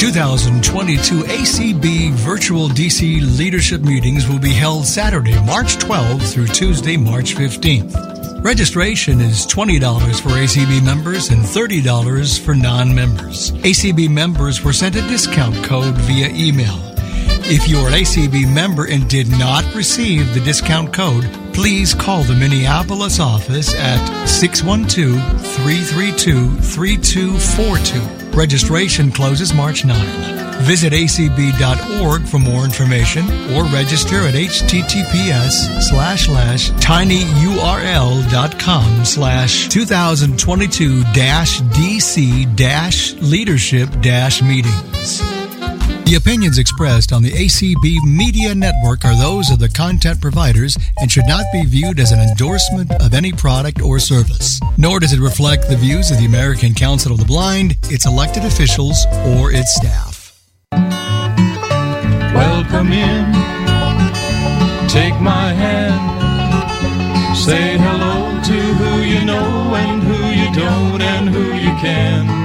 2022 ACB virtual DC leadership meetings will be held Saturday, March 12th through Tuesday, March 15th. Registration is $20 for ACB members and $30 for non-members. ACB members were sent a discount code via email. If you're an ACB member and did not receive the discount code, please call the Minneapolis office at 612 332 3242. Registration closes March 9. Visit acb.org for more information or register at https slash slash tinyurl.com slash 2022 dash DC leadership meetings. The opinions expressed on the ACB Media Network are those of the content providers and should not be viewed as an endorsement of any product or service. Nor does it reflect the views of the American Council of the Blind, its elected officials, or its staff. Welcome in. Take my hand. Say hello to who you know and who you don't and who you can.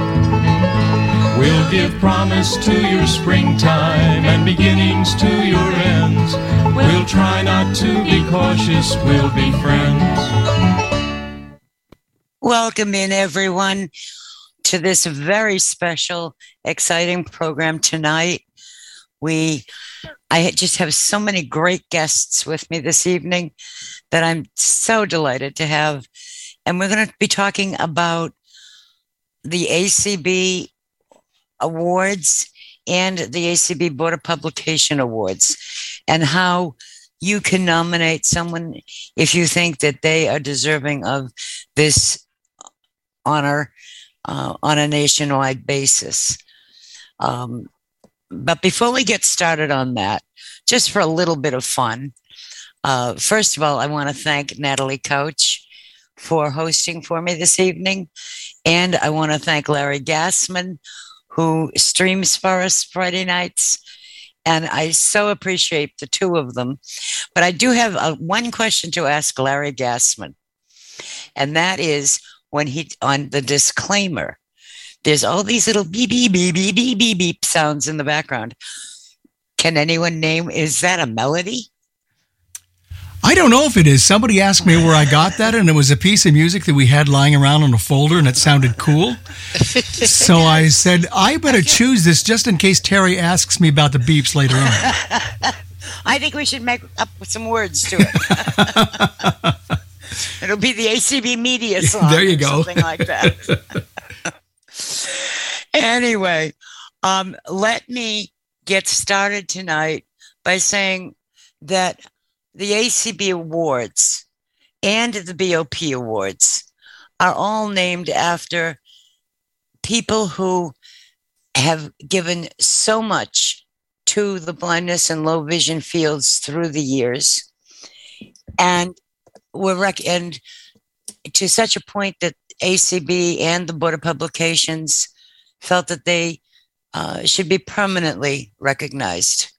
We'll give promise to your springtime and beginnings to your ends. We'll try not to be cautious, we'll be friends. Welcome in, everyone, to this very special, exciting program tonight. We, I just have so many great guests with me this evening that I'm so delighted to have. And we're going to be talking about the ACB Awards and the ACB Board of Publication Awards, and how you can nominate someone if you think that they are deserving of this honor uh, on a nationwide basis. Um, but before we get started on that, just for a little bit of fun, uh, first of all, I want to thank Natalie Couch for hosting for me this evening. And I want to thank Larry Gassman, who streams for us Friday nights. And I so appreciate the two of them. But I do have a, one question to ask Larry Gassman. And that is when he, on the disclaimer, there's all these little beep, beep, beep, beep, beep, beep, beep sounds in the background. Can anyone name, is that a melody? I don't know if it is. Somebody asked me where I got that, and it was a piece of music that we had lying around on a folder, and it sounded cool. So I said, I better choose this just in case Terry asks me about the beeps later on. I think we should make up some words to it. It'll be the ACB media song. There you go. Something like that. anyway, um, let me get started tonight by saying that the ACB Awards and the BOP Awards are all named after people who have given so much to the blindness and low vision fields through the years and were rec- and to such a point that ACB and the Board of Publications felt that they uh, should be permanently recognized.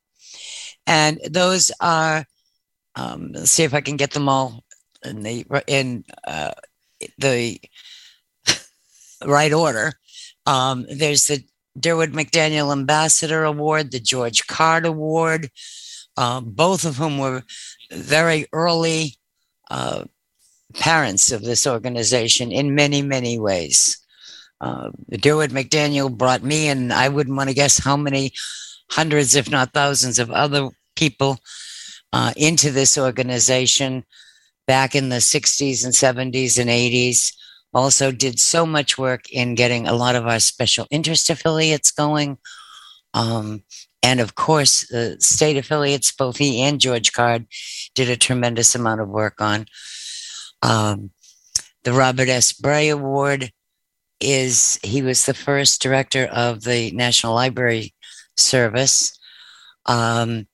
And those are um, see if I can get them all in the in uh, the right order. Um, there's the Durward McDaniel Ambassador Award, the George Card Award, uh, both of whom were very early uh, parents of this organization in many, many ways. Uh, Durward McDaniel brought me, and I wouldn't want to guess how many hundreds, if not thousands, of other people uh, into this organization back in the 60s and 70s and 80s. Also, did so much work in getting a lot of our special interest affiliates going. Um, and of course, the state affiliates, both he and George Card, did a tremendous amount of work on. Um, the Robert S. Bray Award is, he was the first director of the National Library Service. Um,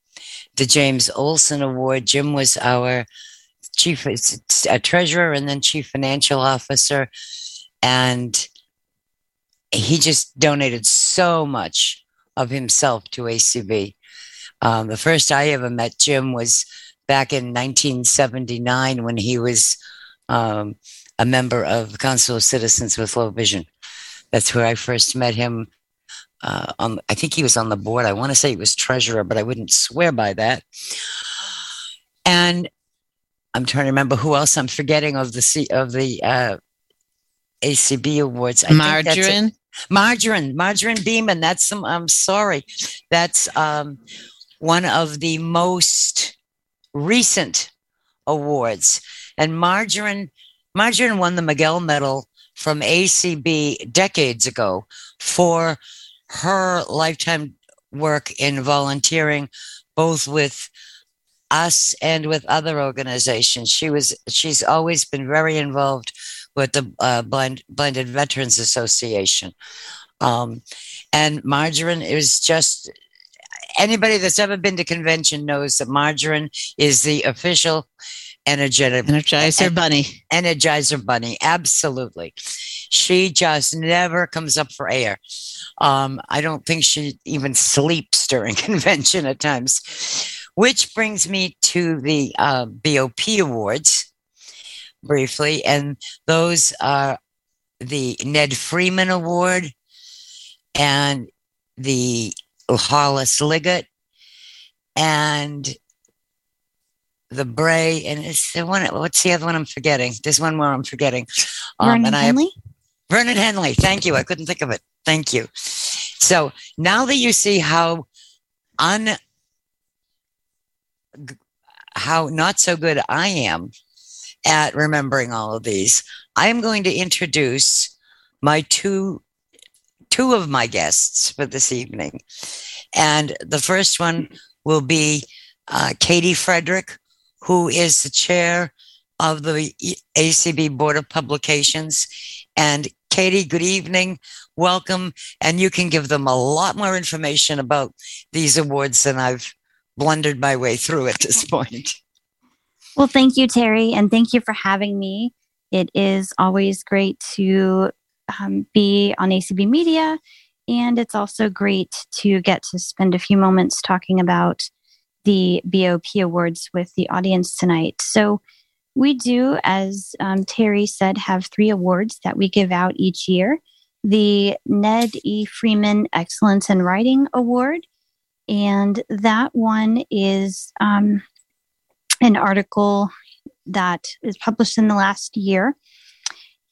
the James Olson Award. Jim was our chief a treasurer and then chief financial officer. And he just donated so much of himself to ACB. Um, the first I ever met Jim was back in 1979 when he was um, a member of Council of Citizens with Low Vision. That's where I first met him uh, on. I think he was on the board. I want to say he was treasurer, but I wouldn't swear by that. And I'm trying to remember who else I'm forgetting of the C, of the uh, ACB awards. I Margarine. Margarine, Margarine Beeman. That's some. I'm sorry. That's um, one of the most recent awards. And Margarine, Margarine won the Migel Medal from ACB decades ago for her lifetime work in volunteering, both with us and with other organizations. She was she's always been very involved with the uh, Blind Blinded Veterans Association. Um, and margarine is just anybody that's ever been to convention knows that margarine is the official energetic energizer en- bunny. Energizer bunny, absolutely. She just never comes up for air. Um, I don't think she even sleeps during convention at times. Which brings me to the uh, BOP awards briefly, and those are the Ned Freeman Award and the Hollis Liggett and the Bray, and it's the one. What's the other one I'm forgetting? There's one more I'm forgetting. Um, Vernon and Henley. Vernon Henley. Thank you. I couldn't think of it. Thank you. So now that you see how un how not so good I am at remembering all of these, I am going to introduce my two two of my guests for this evening. And the first one will be uh, Katie Frederick, who is the chair of the ACB Board of Publications. And Katie, good evening. Welcome. And you can give them a lot more information about these awards than I've blundered my way through at this point. Well, thank you, Terry, and thank you for having me. It is always great to um, be on ACB Media, and it's also great to get to spend a few moments talking about the BOP Awards with the audience tonight. So, we do, as um, Terry said, have three awards that we give out each year the Ned E. Freeman Excellence in Writing Award. And that one is um, an article that is published in the last year.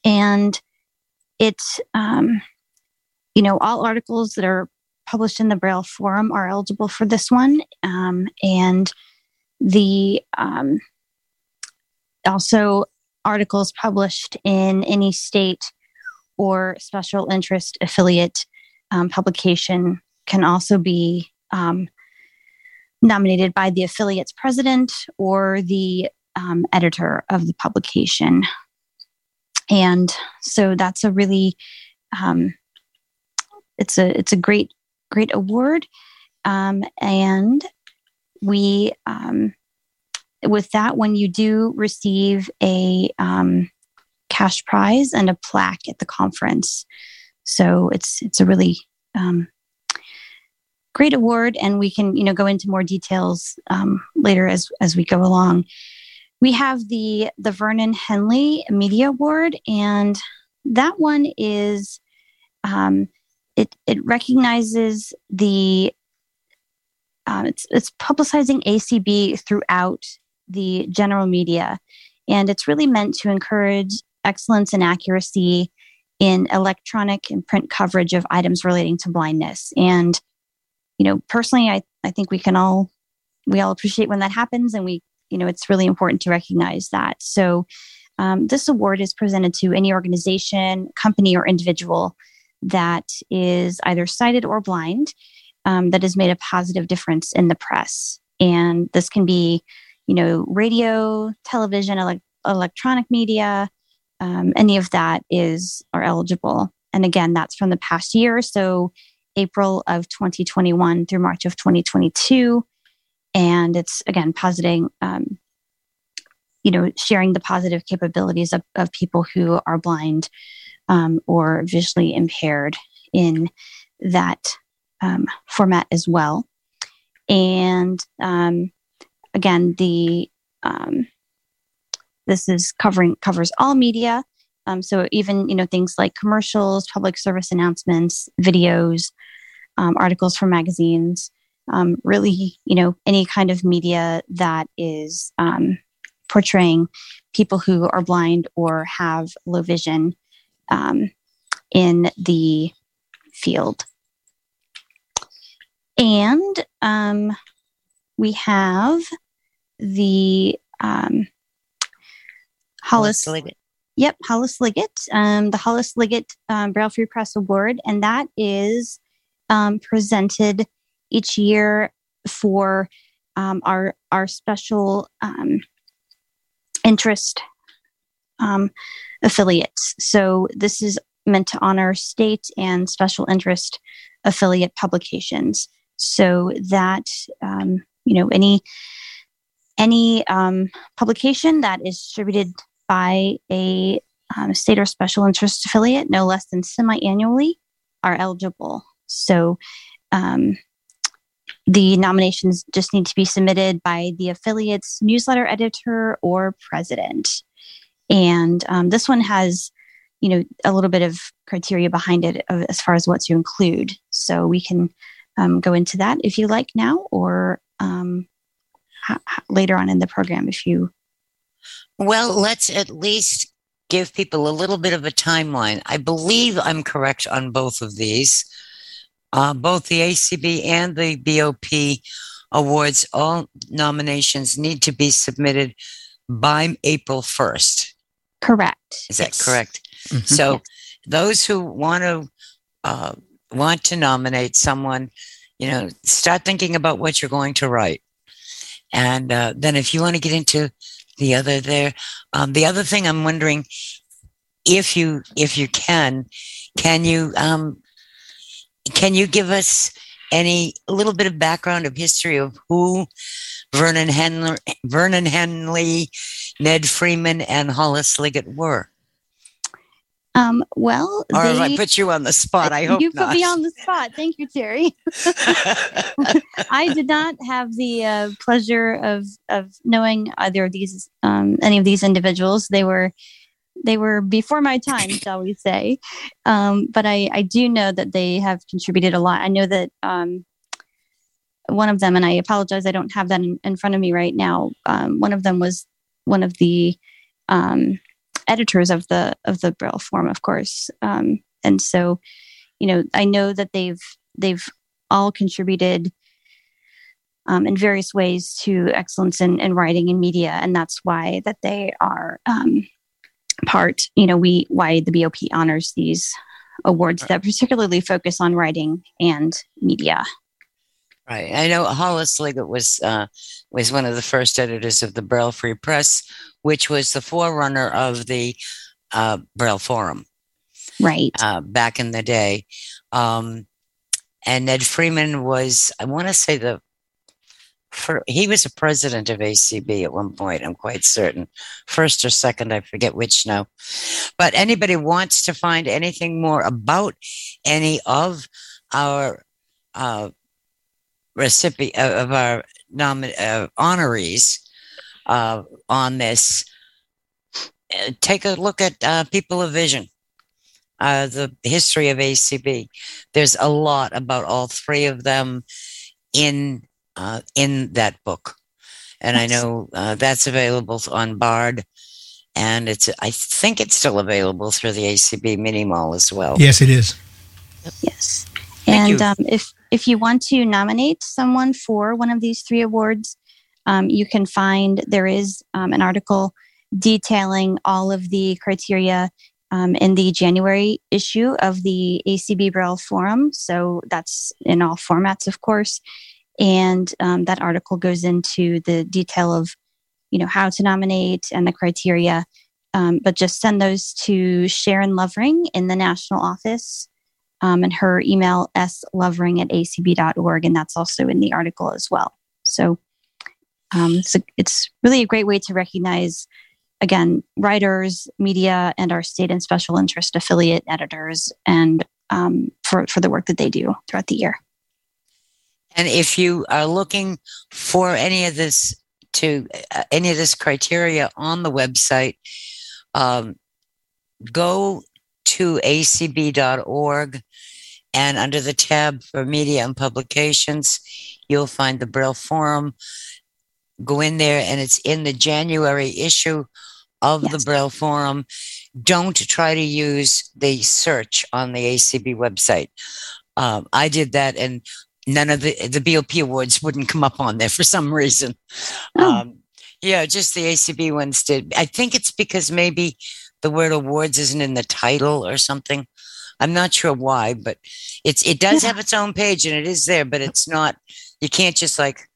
And it's, um, you know, all articles that are published in the Braille Forum are eligible for this one. Um, and the um, also articles published in any state or special interest affiliate um, publication can also be um, nominated by the affiliate's president or the um, editor of the publication. And so that's a really um, it's a it's a great great award, um, and we um, with that when you do receive a um, cash prize and a plaque at the conference. So it's it's a really um, great award, and we can you know go into more details um, later as as we go along. We have the the Vernon Henley Media Award, and that one is um, it it recognizes the um, it's it's publicizing ACB throughout the general media, and it's really meant to encourage excellence and accuracy in electronic and print coverage of items relating to blindness. And you know, personally, I, I think we can all, we all appreciate when that happens and we, you know, it's really important to recognize that. So um, this award is presented to any organization, company, or individual that is either sighted or blind um, that has made a positive difference in the press. And this can be, you know, radio, television, ele- electronic media, um, any of that is are eligible. And again, that's from the past year. So April of 2021 through March of 2022. And it's again positing, um, you know, sharing the positive capabilities of, of people who are blind um, or visually impaired in that um, format as well. And um, again, the um, this is covering covers all media um, so even you know things like commercials, public service announcements, videos, articles from magazines, really, you know, any kind of media that is portraying people who are blind or have low vision um, in the field. And um, we have the um, Hollis. Liggett. Yep, Hollis Liggett, um, the Hollis Liggett um, Braille Free Press Award, and that is um, presented each year for um, our our special um, interest um, affiliates. So this is meant to honor state and special interest affiliate publications, so that um, you know any any um, publication that is distributed by a um, state or special interest affiliate, no less than semi-annually, are eligible. So um, the nominations just need to be submitted by the affiliate's newsletter editor or president. And um, this one has, you know, a little bit of criteria behind it as far as what to include. So we can um, go into that if you like now, or um, ha- later on in the program if you. Well, let's at least give people a little bit of a timeline. I believe I'm correct on both of these. Uh, both the ACB and the BOP awards, all nominations need to be submitted by April 1st. Correct. Is that yes. correct? Mm-hmm. So yes. those who want to uh, want to nominate someone, you know, start thinking about what you're going to write. And uh, then if you want to get into the other there, um, the other thing I'm wondering if you if you can, can you um, can you give us any a little bit of background of history of who Vernon Henley, Vernon Henley, Ned Freeman, and Hollis Liggett were? Um, well, or they, if I put you on the spot, I hope you not. put me on the spot. Thank you, Terry. I did not have the uh, pleasure of of knowing either of these, um, any of these individuals. They were they were before my time, shall we say? Um, but I I do know that they have contributed a lot. I know that um, one of them, and I apologize, I don't have that in, in front of me right now. Um, one of them was one of the um, editors of the of the Braille Forum, of course. Um, and so, you know, I know that they've they've all contributed um, in various ways to excellence in, in writing and media, and that's why that they are um, part. You know, we why the BOP honors these awards that particularly focus on writing and media. Right. I know Hollis Liggett was uh, was one of the first editors of the Braille Free Press, which was the forerunner of the uh, Braille Forum. Right. Uh, back in the day. Um, and Ned Freeman was, I want to say the, for, he was a president of ACB at one point, I'm quite certain. First or second, I forget which now. But anybody wants to find anything more about any of our uh, recipient uh, of our nomin- uh, honorees uh, on this, uh, take a look at uh, People of Vision, uh, the history of ACB. There's a lot about all three of them in in that book, and I know that's available on Bard. And it's, I think it's still available through the ACB mini mall as well. Yes, it is. Yes. and um, if if you want to nominate someone for one of these three awards, um, you can find there is um, an article detailing all of the criteria um, in the January issue of the ACB Braille Forum. So that's in all formats, of course. And um, that article goes into the detail of, you know, how to nominate and the criteria. Um, but just send those to Sharon Lovering in the national office um, and her email slovering at acb.org. And that's also in the article as well. So, um, so it's really a great way to recognize, again, writers, media, and our state and special interest affiliate editors and um, for, for the work that they do throughout the year. And if you are looking for any of this to uh, any of this criteria on the website, um, go to acb.org and under the tab for media and publications, you'll find the Braille Forum. Go in there, and it's in the January issue of yes. the Braille Forum. Don't try to use the search on the ACB website. Um, I did that, and none of the the BOP awards wouldn't come up on there for some reason. Oh. Um, yeah, just the ACB ones did. I think it's because maybe the word awards isn't in the title or something. I'm not sure why, but it's it does yeah. have its own page and it is there, but it's not. You can't just like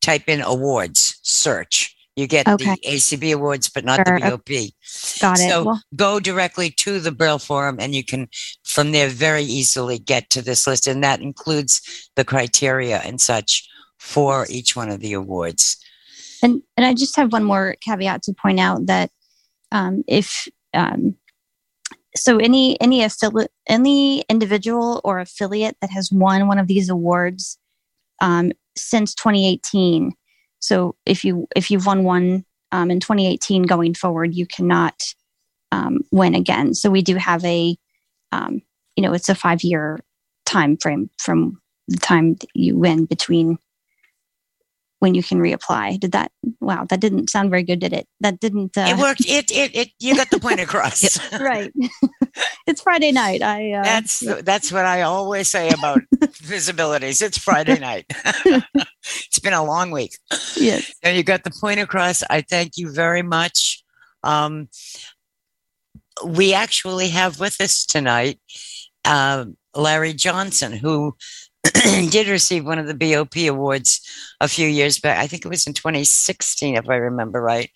type in awards search. You get okay. the ACB awards, but not sure. the BOP. Got it. So well, go directly to the Braille Forum, and you can from there very easily get to this list, and that includes the criteria and such for each one of the awards. And and I just have one more caveat to point out that um, if um, so, any any affiliate, any individual or affiliate that has won one of these awards um, since 2018. So if you if you've won one um, in 2018 going forward, you cannot um, win again. So we do have a um, you know it's a five year time frame from the time you win between when you can reapply. Did that? Wow, that didn't sound very good, did it? That didn't. Uh, it worked. It, it it you got the point across. right. it's Friday night. I. Uh, that's that's what I always say about visibilities. It's Friday night. it's been a long week. Yes. And you got the point across. I thank you very much. Um, we actually have with us tonight uh, Larry Johnson, who did receive one of the BOP awards a few years back. I think it was in 2016, if I remember right.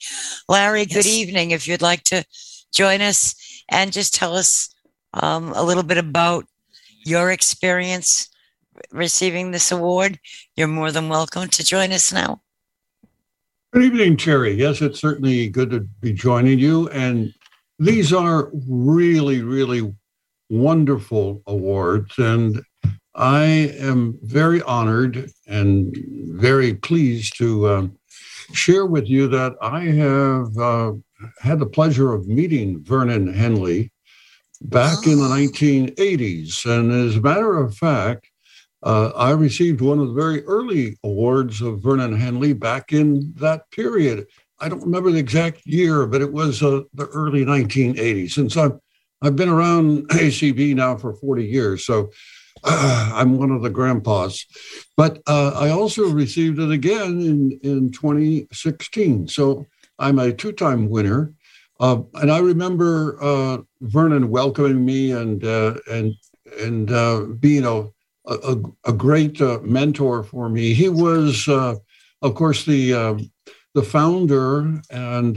Larry, yes. good evening. If you'd like to join us and just tell us um, a little bit about your experience receiving this award, you're more than welcome to join us now. Good evening, Terry. Yes, it's certainly good to be joining you. And these are really, really wonderful awards. And I am very honored and very pleased to uh, share with you that I have uh, had the pleasure of meeting Vernon Henley back in the 1980s. And as a matter of fact, uh, I received one of the very early awards of Vernon Henley back in that period. I don't remember the exact year, but it was uh, the early 1980s. Since I've, I've been around ACB now for 40 years. So I'm one of the grandpas. But uh, I also received it again in, in 2016. So I'm a two time winner. Uh, and I remember uh, Vernon welcoming me and, uh, and, and uh, being a, a, a great mentor for me. He was, of course, the, the founder and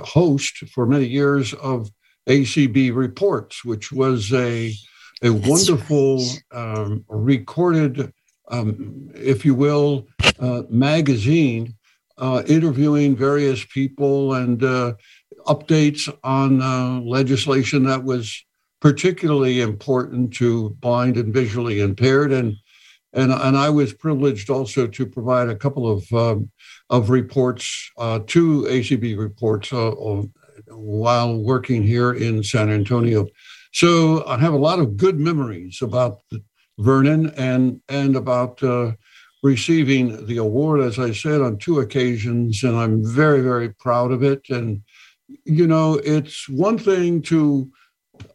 host for many years of ACB Reports, which was a a wonderful um, recorded, um, if you will, uh, magazine uh, interviewing various people and uh, updates on uh, legislation that was particularly important to blind and visually impaired. And and, and I was privileged also to provide a couple of um, of reports, uh, two ACB reports, uh, while working here in San Antonio. So I have a lot of good memories about Vernon and and about uh, receiving the award, as I said, on two occasions, and I'm very very proud of it. And you know, it's one thing to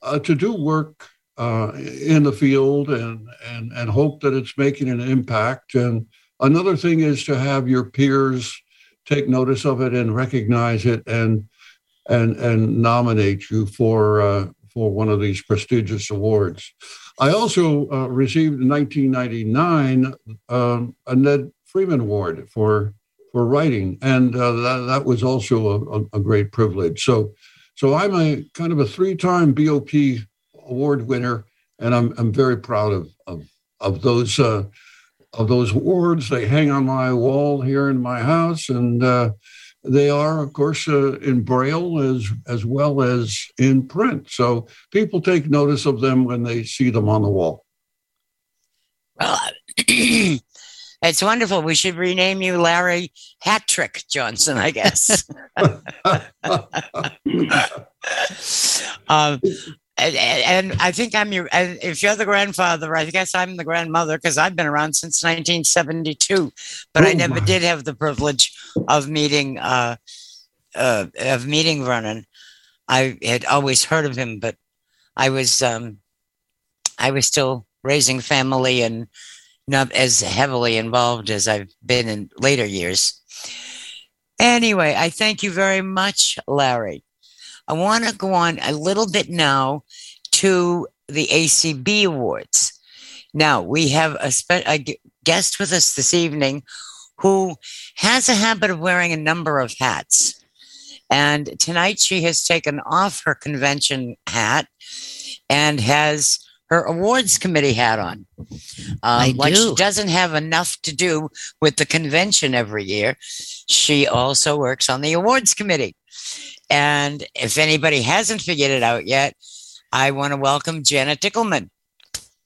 uh, to do work uh, in the field and and and hope that it's making an impact, and another thing is to have your peers take notice of it and recognize it and and and nominate you for uh, for one of these prestigious awards. I also uh, received in 1999 um, a Ned Freeman Award for for writing, and uh, that, that was also a, a, great privilege. So, so I'm a kind of a three-time BOP award winner, and I'm I'm very proud of of of those uh, of those awards. They hang on my wall here in my house, and uh, they are, of course, uh, in Braille as, as well as in print. So people take notice of them when they see them on the wall. Well, it's wonderful. We should rename you Larry Hattrick Johnson, I guess. um, and, and I think I'm your. And if you're the grandfather, I guess I'm the grandmother because I've been around since 1972. But I Oh, never did have the privilege of meeting uh, uh, of meeting Vernon. I had always heard of him, but I was um, I was still raising family and not as heavily involved as I've been in later years. Anyway, I thank you very much, Larry. I want to go on a little bit now to the ACB Awards. Now, we have a, spe- a guest with us this evening who has a habit of wearing a number of hats. And tonight she has taken off her convention hat and has her awards committee hat on. Um, I like she doesn't have enough to do with the convention every year, she also works on the awards committee. And if anybody hasn't figured it out yet, I want to welcome Janet Dickelman.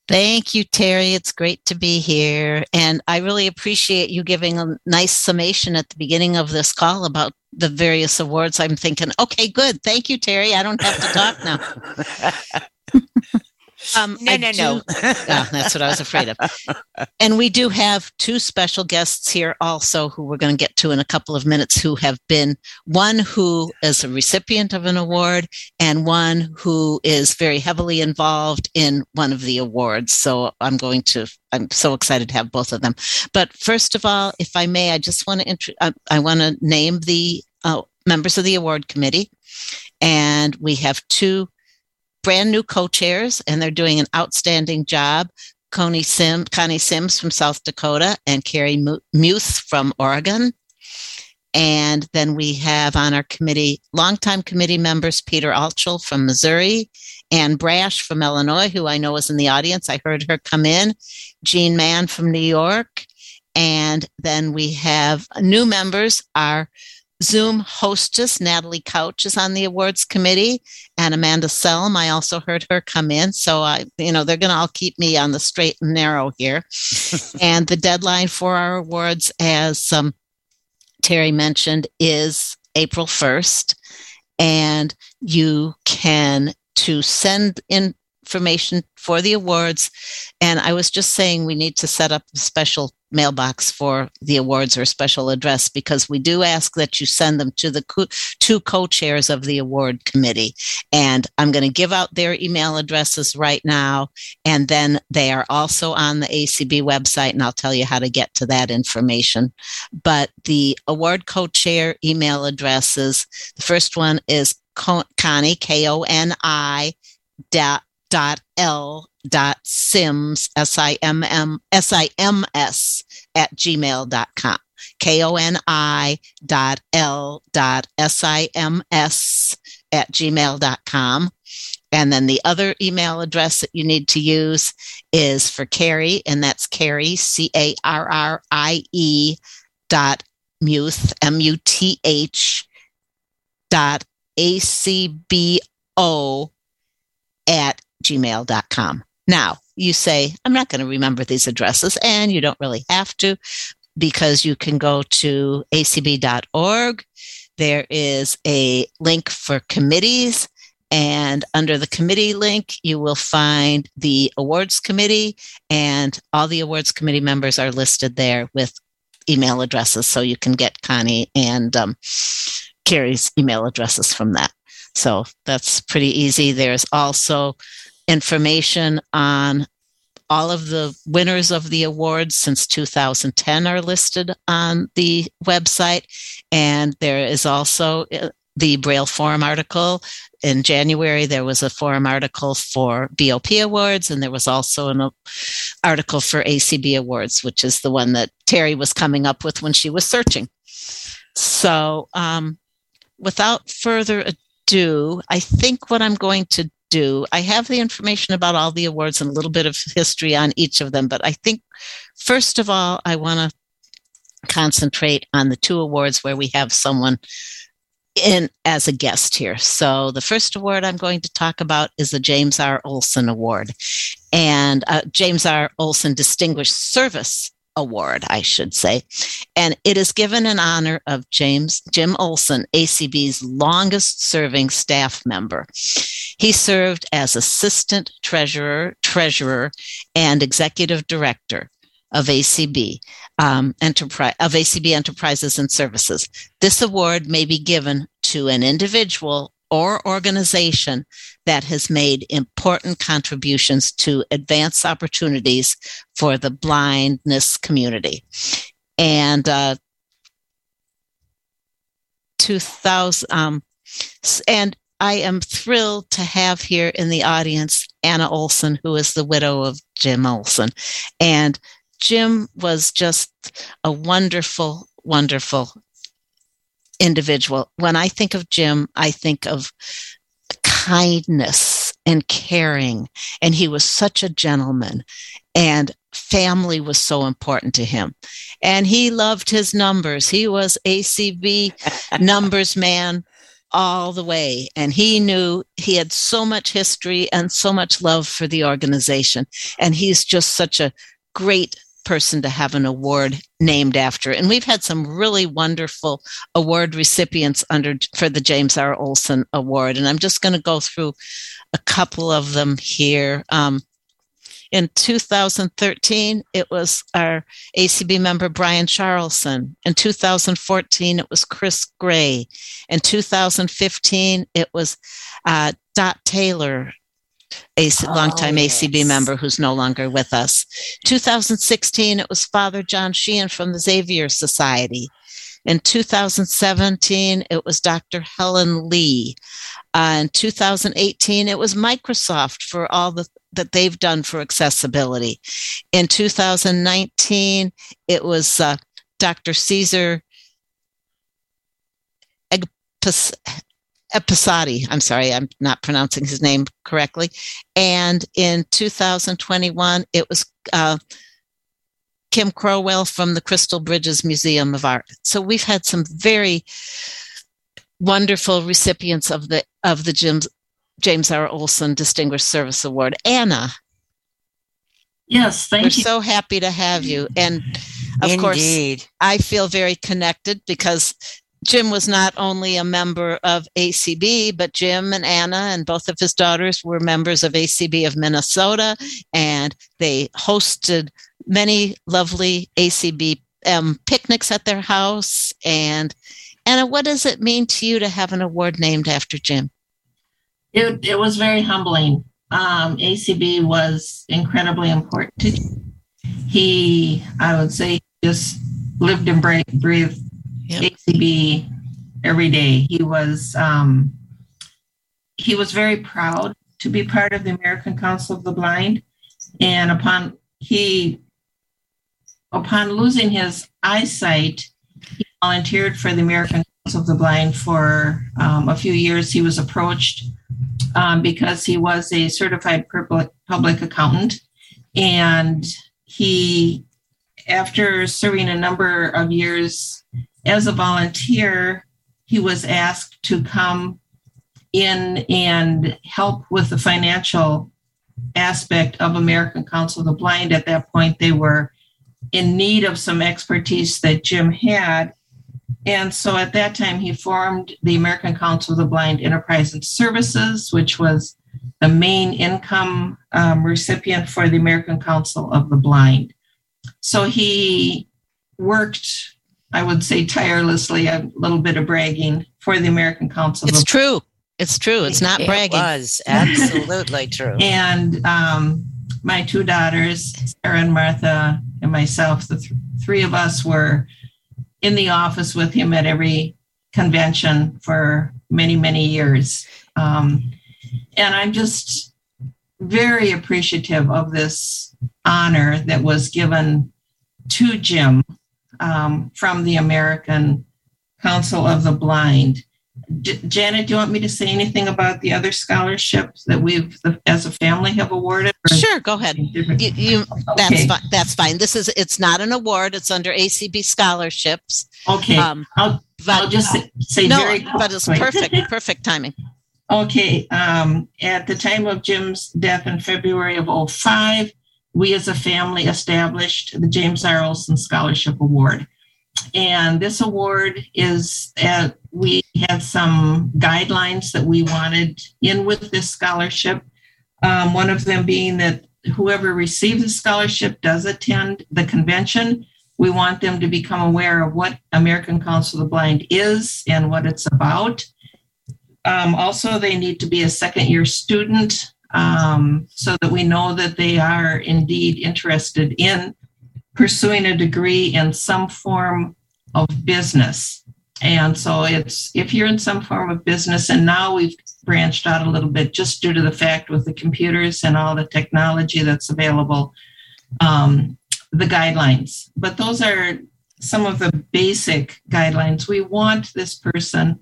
Thank you, Terry. It's great to be here. And I really appreciate you giving a nice summation at the beginning of this call about the various awards. I'm thinking, okay, good. Thank you, Terry. I don't have to talk now. Um, no, I no, do- no. Yeah, that's what I was afraid of. And we do have two special guests here also who we're going to get to in a couple of minutes who have been one who is a recipient of an award and one who is very heavily involved in one of the awards. So I'm going to, I'm so excited to have both of them. But first of all, if I may, I just want to, intro, I, I want to name the uh, members of the award committee. And we have two brand new co-chairs and they're doing an outstanding job. Connie, Sim, Connie Sims from South Dakota and Carrie Muth from Oregon. And then we have on our committee, longtime committee members, Peter Altschul from Missouri, Ann Brash from Illinois, who I know is in the audience. I heard her come in, Jean Mann from New York. And then we have new members, our Zoom hostess, Natalie Couch, is on the awards committee and Amanda Selm. I also heard her come in. So I, you know, they're going to all keep me on the straight and narrow here. and the deadline for our awards, as um, Terry mentioned, is April 1st. And you can to send information for the awards. And I was just saying we need to set up a special mailbox for the awards or special address because we do ask that you send them to the co- two co-chairs of the award committee and i'm going to give out their email addresses right now and then they are also on the acb website and i'll tell you how to get to that information but the award co-chair email addresses the first one is connie k-o-n-i dot dot l dot sims s-i-m-m s-i-m-s at gmail.com k-o-n-i dot l dot s-i-m-s at gmail.com and then the other email address that you need to use is for Carrie, and that's Carrie, C A R R I E dot muth, M U T H dot A C B O at gmail.com. Now, you say, I'm not going to remember these addresses, and you don't really have to because you can go to acb.org. There is a link for committees. And under the committee link, you will find the awards committee, and all the awards committee members are listed there with email addresses. So you can get Connie and um, Carrie's email addresses from that. So that's pretty easy. There's also information on all of the winners of the awards since 2010 are listed on the website. And there is also uh, the Braille Forum article. In January, there was a forum article for BOP Awards, and there was also an uh, article for ACB Awards, which is the one that Terry was coming up with when she was searching. So, um, without further ado, I think what I'm going to do, I have the information about all the awards and a little bit of history on each of them, but I think first of all, I want to concentrate on the two awards where we have someone in as a guest here. So the first award I'm going to talk about is the James R. Olson Award. And uh, James R. Olson Distinguished Service Award, I should say. And it is given in honor of James Jim Olson, ACB's longest serving staff member. He served as assistant treasurer, treasurer, and executive director of ACB um, enterprise of ACB Enterprises and Services. This award may be given to an individual or organization that has made important contributions to advance opportunities for the blindness community. And uh, 2000, um, and I am thrilled to have here in the audience Anna Olson, who is the widow of Jim Olson. And Jim was just a wonderful, wonderful individual. When I think of Jim, I think of kindness and caring. And he was such a gentleman. And family was so important to him. And he loved his numbers. He was ACB numbers man all the way. And he knew he had so much history and so much love for the organization. And he's just such a great person to have an award named after. And we've had some really wonderful award recipients under for the James R. Olson Award. And I'm just going to go through a couple of them here. Um, in 2013, it was our ACB member Brian Charlson. In 2014, it was Chris Gray. In 2015, it was uh, Dot Taylor a oh, longtime yes. ACB member who's no longer with us. 2016, it was Father John Sheehan from the Xavier Society. In 2017, it was Dr. Helen Lee. Uh, in 2018, it was Microsoft for all the, that they've done for accessibility. In 2019, it was uh, Dr. Caesar Episati. I'm sorry, I'm not pronouncing his name correctly. And in 2021, it was uh, Kim Crowell from the Crystal Bridges Museum of Art. So we've had some very wonderful recipients of the of the James James R. Olson Distinguished Service Award. Anna. Yes, thank you. We're you. so happy to have you. And of Indeed. course, I feel very connected because Jim was not only a member of ACB, but Jim and Anna and both of his daughters were members of ACB of Minnesota, and they hosted many lovely ACB um, picnics at their house. And Anna, what does it mean to you to have an award named after Jim? It, it was very humbling. Um, ACB was incredibly important to He, I would say, just lived and breathed yep. ACB every day. He was um, he was very proud to be part of the American Council of the Blind, and upon he upon losing his eyesight, he volunteered for the American Council of the Blind for um, a few years. He was approached um, because he was a certified public accountant, and he, after serving a number of years as a volunteer, he was asked to come in and help with the financial aspect of American Council of the Blind. At that point, they were in need of some expertise that Jim had. And so at that time, he formed the American Council of the Blind Enterprise and Services, which was the main income um, recipient for the American Council of the Blind. So he worked I would say tirelessly, a little bit of bragging for the American Council. It's true. It's true. It's not it bragging. It was absolutely true. And um, my two daughters, Sarah and Martha, and myself, the th- three of us were in the office with him at every convention for many, many years. Um, and I'm just very appreciative of this honor that was given to Jim um, from the American Council of the Blind. J- Janet, do you want me to say anything about the other scholarships that we've, as a family, have awarded? Sure, go ahead. You, you, that's okay. fine. That's fine. This is it's not an award. It's under ACB scholarships. Okay. Um, I'll, but, I'll just say, say no, very but it's perfect. perfect timing. Okay. Um, at the time of Jim's death in February of 05, we as a family established the James R. Olson Scholarship Award. And this award is, uh, we had some guidelines that we wanted in with this scholarship. Um, one of them being that whoever receives the scholarship does attend the convention. We want them to become aware of what American Council of the Blind is and what it's about. Um, also, they need to be a second year student um, so that we know that they are indeed interested in pursuing a degree in some form of business. And so it's if you're in some form of business, and now we've branched out a little bit just due to the fact with the computers and all the technology that's available, um, the guidelines. But those are some of the basic guidelines. We want this person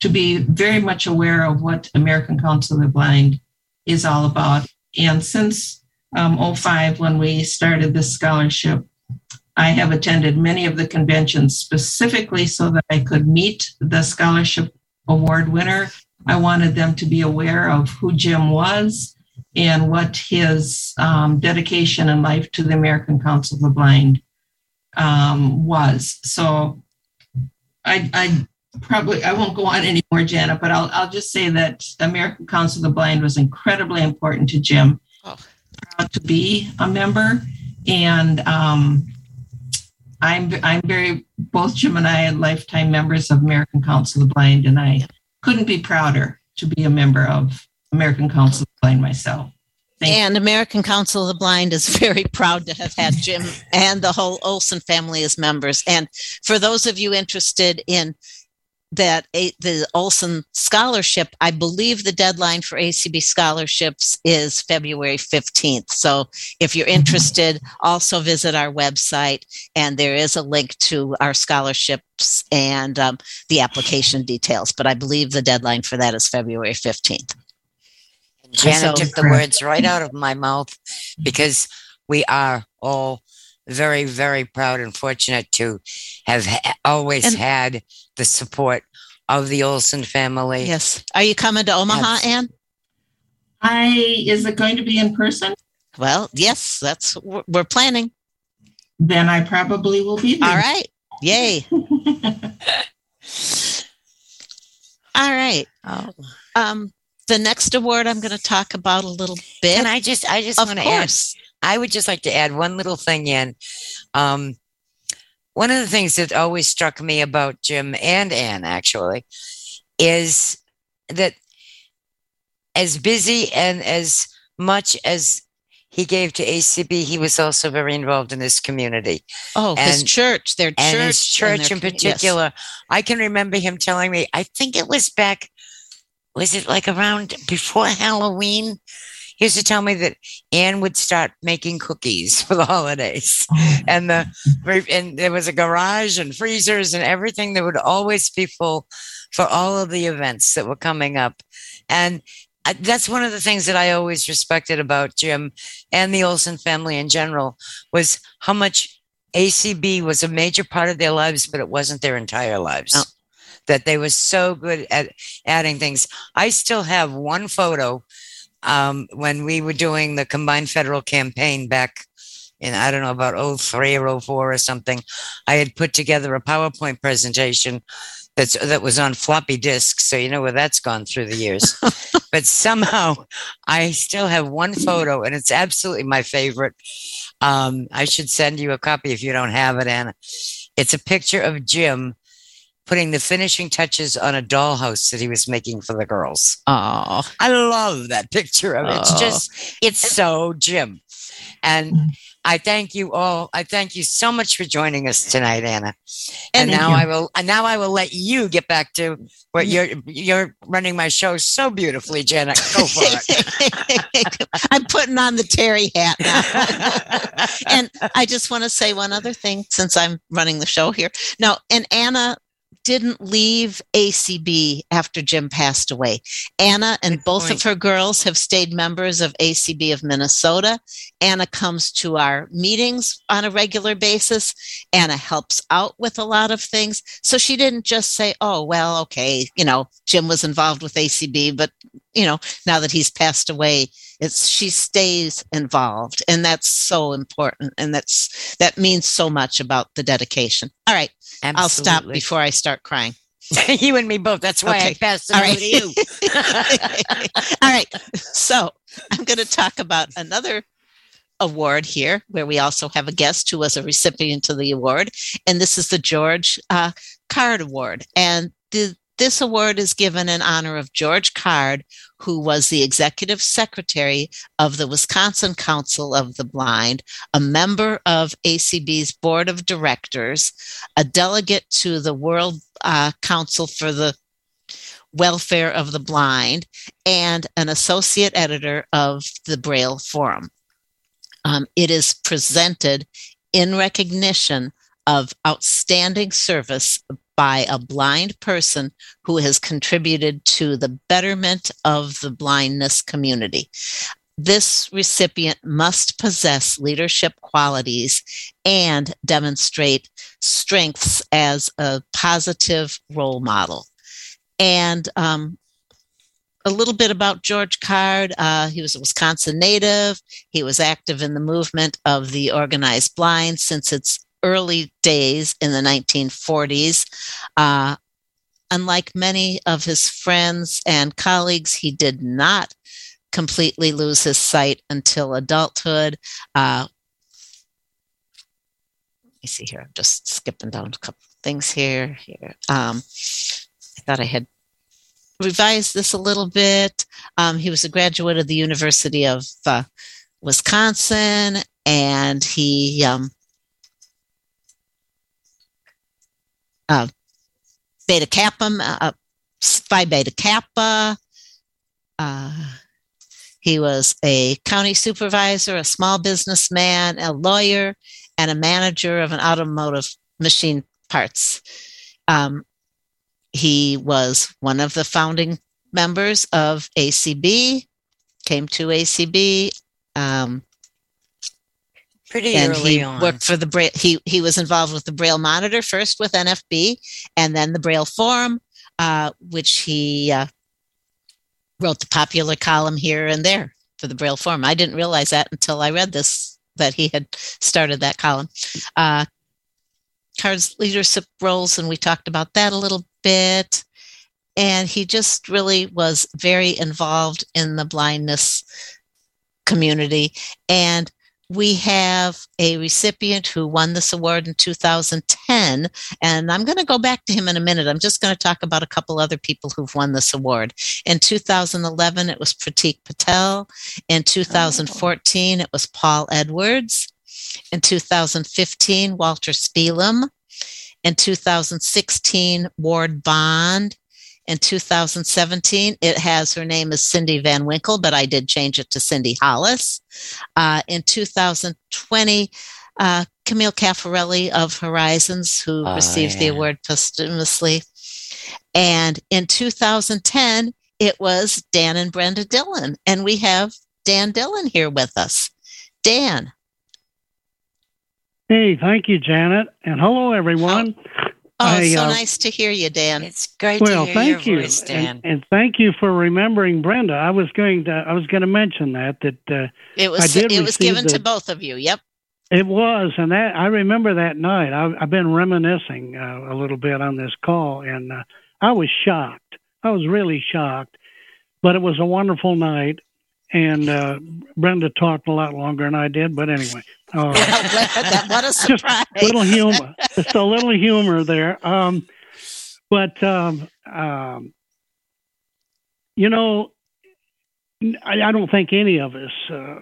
to be very much aware of what American Council of the Blind is all about. And since um, 05, when we started this scholarship, I have attended many of the conventions specifically so that I could meet the scholarship award winner. I wanted them to be aware of who Jim was and what his um, dedication and life to the American Council of the Blind um, was. So I, I probably I won't go on anymore, Janet, but I'll I'll just say that American Council of the Blind was incredibly important to Jim. Oh. Proud to be a member, and um, I'm I'm very both Jim and I are lifetime members of American Council of the Blind, and I couldn't be prouder to be a member of American Council of the Blind myself. Thank and American Council of the Blind is very proud to have had Jim and the whole Olson family as members. And for those of you interested in that a, the Olson scholarship, I believe the deadline for ACB scholarships is February 15th. So if you're interested, also visit our website and there is a link to our scholarships and um, the application details. But I believe the deadline for that is February 15th. Janet so, took the words right out of my mouth because we are all very, very proud and fortunate to have ha- always and, had the support of the Olson family. Yes. Are you coming to Omaha, yes. Anne? I is it going to be in person? Well, yes, that's we're planning. Then I probably will be there. All right. Yay. All right. Oh. Um, the next award I'm going to talk about a little bit. And I just, I just want to add, I would just like to add one little thing in. Um, one of the things that always struck me about Jim and Anne actually is that as busy and as much as he gave to ACB, he was also very involved in this community. Oh, and, his church, their and church, his church in particular. Yes. I can remember him telling me. I think it was back. Was it like around before Halloween? He used to tell me that Anne would start making cookies for the holidays, oh. and the and there was a garage and freezers and everything that would always be full for all of the events that were coming up, and that's one of the things that I always respected about Jim and the Olson family in general was how much ACB was a major part of their lives, but it wasn't their entire lives. That they were so good at adding things. I still have one photo um, when we were doing the combined federal campaign back in I don't know about 03 or 04 or something, I had put together a PowerPoint presentation that's that was on floppy disks, so you know where that's gone through the years. but somehow I still have one photo, and it's absolutely my favorite. Um, I should send you a copy if you don't have it, Anna. It's a picture of Jim putting the finishing touches on a dollhouse that he was making for the girls. Oh, I love that picture of it. It's just, it's so Jim. And mm. I thank you all. I thank you so much for joining us tonight, Anna. And, and now you. I will. And now I will let you get back to what mm. you're. You're running my show so beautifully, Janet. Go for it. I'm putting on the Terry hat now. and I just want to say one other thing since I'm running the show here. Now, and Anna didn't leave ACB after Jim passed away. Anna and Good both point. of her girls have stayed members of ACB of Minnesota. Anna comes to our meetings on a regular basis. Anna helps out with a lot of things. So she didn't just say, oh, well, okay, you know, Jim was involved with ACB, but you know, now that he's passed away, it's she stays involved. And that's so important. And that's that means so much about the dedication. All right. Absolutely. I'll stop before I start crying. you and me both. That's why okay. I passed it All right. to you. All right. So I'm going to talk about another award here, where we also have a guest who was a recipient of the award. And this is the George uh, Card Award. And the, this award is given in honor of George Card, who was the executive secretary of the Wisconsin Council of the Blind, a member of ACB's board of directors, a delegate to the World uh, Council for the Welfare of the Blind, and an associate editor of the Braille Forum. Um, it is presented in recognition of outstanding service by a blind person who has contributed to the betterment of the blindness community. This recipient must possess leadership qualities and demonstrate strengths as a positive role model. And um, a little bit about George Card. Uh, he was a Wisconsin native. He was active in the movement of the organized blind since its early days in the 1940s. Uh, unlike many of his friends and colleagues, he did not completely lose his sight until adulthood. Uh, let me see here. I'm just skipping down a couple things here. Here, um, I thought I had revised this a little bit. Um, he was a graduate of the University of uh, Wisconsin, and he um, uh, Beta Kappa, uh, Phi Beta Kappa. Uh, he was a county supervisor, a small businessman, a lawyer, and a manager of an automotive machine parts. Um, he was one of the founding members of ACB, came to ACB. Um, Pretty and early he on. worked for the Braille. He he was involved with the Braille Monitor first with NFB, and then the Braille Forum, uh, which he uh, wrote the popular column here and there for the Braille Forum. I didn't realize that until I read this that he had started that column. Uh, Card's leadership roles, and we talked about that a little bit. And he just really was very involved in the blindness community. And we have a recipient who won this award in 2010. And I'm going to go back to him in a minute. I'm just going to talk about a couple other people who've won this award. In 2011, it was Pratik Patel. In 2014, it was Paul Edwards. In 2015, Walter Spielam. In 2016, Ward Bond. In 2017, it has her name is Cindy Van Winkle, but I did change it to Cindy Hollis. Uh, in 2020, uh, Camille Caffarelli of Horizons, who oh, received yeah. the award posthumously. And in 2010, it was Dan and Brenda Dillon. And we have Dan Dillon here with us. Dan, Hey, thank you, Janet, and hello, everyone. Oh, oh I, so uh, nice to hear you, Dan. It's great well, to hear thank your you. voice, Dan. And, and, thank you for remembering Brenda. I was going to I was going to mention that that uh, it was it was given the, to both of you. Yep. It was, and that I remember that night. I, have been reminiscing uh, a little bit on this call, and uh, I was shocked. I was really shocked, but it was a wonderful night, and uh, Brenda talked a lot longer than I did. But anyway, uh, what a surprise! Just a little humor, just a little humor there. Um, but um, um, you know, I, I, don't think any of us uh,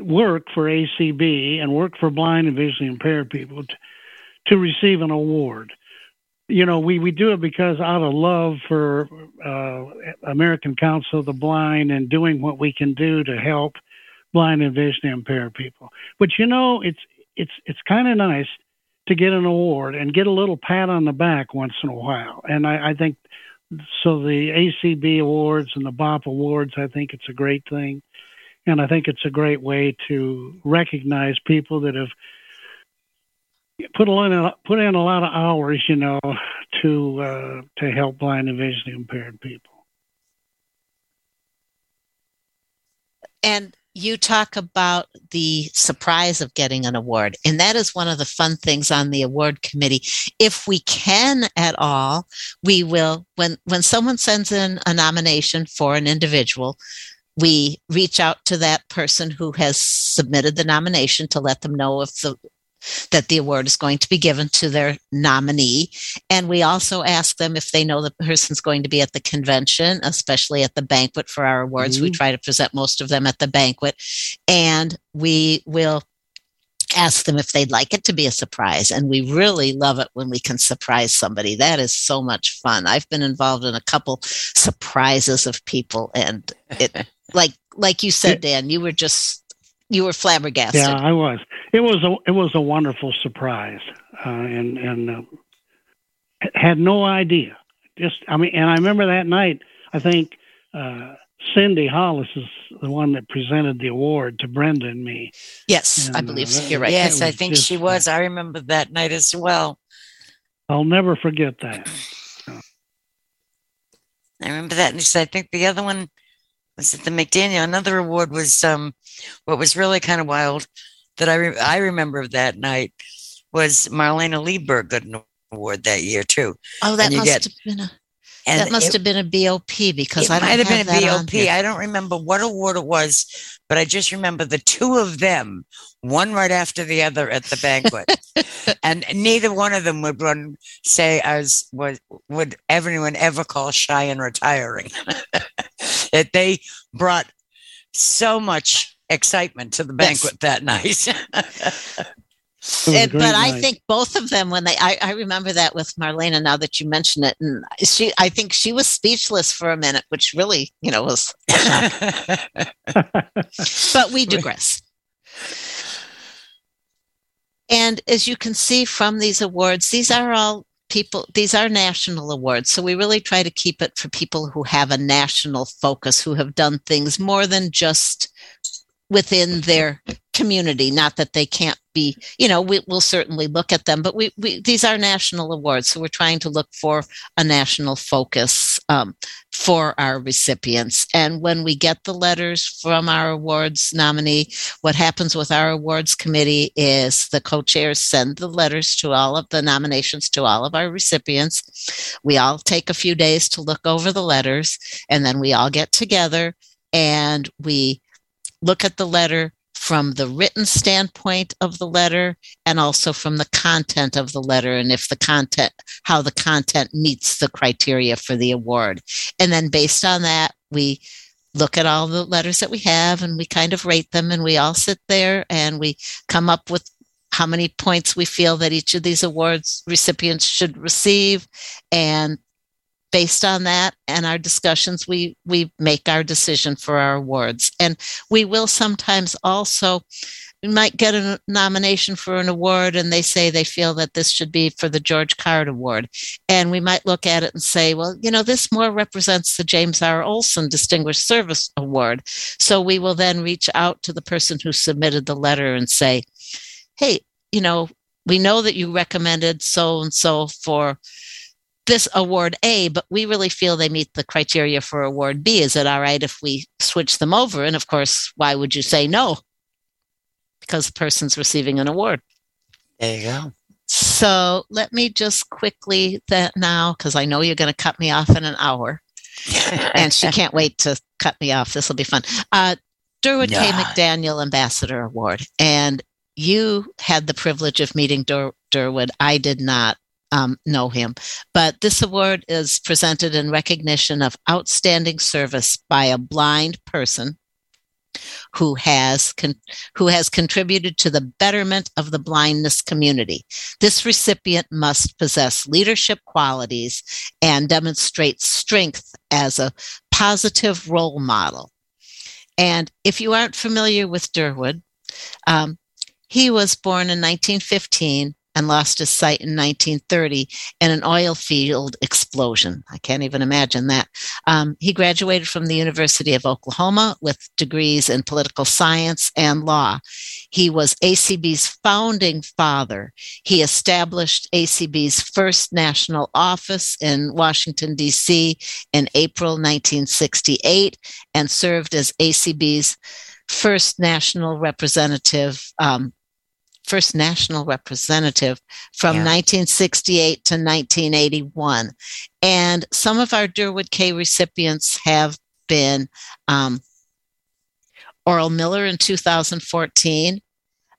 work for ACB and work for blind and visually impaired people to, to receive an award you know, we, we do it because out of love for uh, American Council of the Blind and doing what we can do to help blind and visually impaired people. But you know, it's it's it's kind of nice to get an award and get a little pat on the back once in a while. And I, I think so. The ACB awards and the BOP awards, I think it's a great thing, and I think it's a great way to recognize people that have put a put in a lot of hours, you know, to uh, to help blind and visually impaired people. And you talk about the surprise of getting an award. And that is one of the fun things on the award committee. If we can at all, we will, when, when someone sends in a nomination for an individual, we reach out to that person who has submitted the nomination to let them know if the that the award is going to be given to their nominee. And we also ask them if they know the person's going to be at the convention, especially at the banquet for our awards. Mm-hmm. We try to present most of them at the banquet. And we will ask them if they'd like it to be a surprise. And we really love it when we can surprise somebody. That is so much fun. I've been involved in a couple surprises of people and it like like you said, Dan, you were just you were flabbergasted. Yeah, I was. It was a it was a wonderful surprise, uh, and and uh, had no idea. Just I mean, and I remember that night. I think uh, Cindy Hollis is the one that presented the award to Brenda and me. Yes, and, I believe uh, you're right. Yes, I think just, she was. I remember that night as well. I'll never forget that. I remember that, and she said, I think the other one was it the McDaniel? Another award was um, what was really kind of wild that I re- I remember of that night was Marlaina Lieberg got an award that year too. Oh, that must get, have been a that must it, have been a BOP because I might have been a BOP. I don't remember what award it was, but I just remember the two of them, one right after the other at the banquet, and neither one of them would run say as was would everyone ever call shy and retiring. that they brought so much excitement to the banquet yes. that night. It, but night. I think both of them, when they, I, I, remember that with Marlaina. Now that you mention it, and she, I think she was speechless for a minute, which really, you know, was. but we digress. And as you can see from these awards, these are all people these are national awards so we really try to keep it for people who have a national focus who have done things more than just within their community not that they can't be you know we, will certainly look at them but we, we, these are national awards so we're trying to look for a national focus um, for our recipients. And when we get the letters from our awards nominee what happens with our awards committee is the co-chairs send the letters to all of the nominations to all of our recipients. We all take a few days to look over the letters and then we all get together and we look at the letter from the written standpoint of the letter and also from the content of the letter and if the content how the content meets the criteria for the award. And then based on that we look at all the letters that we have and we kind of rate them and we all sit there and we come up with how many points we feel that each of these awards recipients should receive and based on that and our discussions we we make our decision for our awards and we will sometimes also we might get a nomination for an award and they say they feel that this should be for the George Card Award. And we might look at it and say, well, you know, this more represents the James R. Olson Distinguished Service Award. So we will then reach out to the person who submitted the letter and say, hey, you know, we know that you recommended so and so for this award A, but we really feel they meet the criteria for award B. Is it all right if we switch them over? And of course, why would you say no? Because the person's receiving an award. There you go. So let me just quickly that now, because I know you're going to cut me off in an hour, and she can't wait to cut me off. This will be fun. Uh, yeah. K. McDaniel Ambassador Award, and you had the privilege of meeting Dur- Durward. I did not um, know him. But this award is presented in recognition of outstanding service by a blind person who has con- who has contributed to the betterment of the blindness community. This recipient must possess leadership qualities and demonstrate strength as a positive role model. And if you aren't familiar with Durward, um, he was born in 1915 and lost his sight in 1930 in an oil field explosion. I can't even imagine that. Um, he graduated from the University of Oklahoma with degrees in political science and law. He was ACB's founding father. He established ACB's first national office in Washington, D.C. in April 1968 and served as ACB's first national representative, um, first national representative from Yeah. 1968 to 1981. And some of our Durward K recipients have been um, Oral Miller in 2014,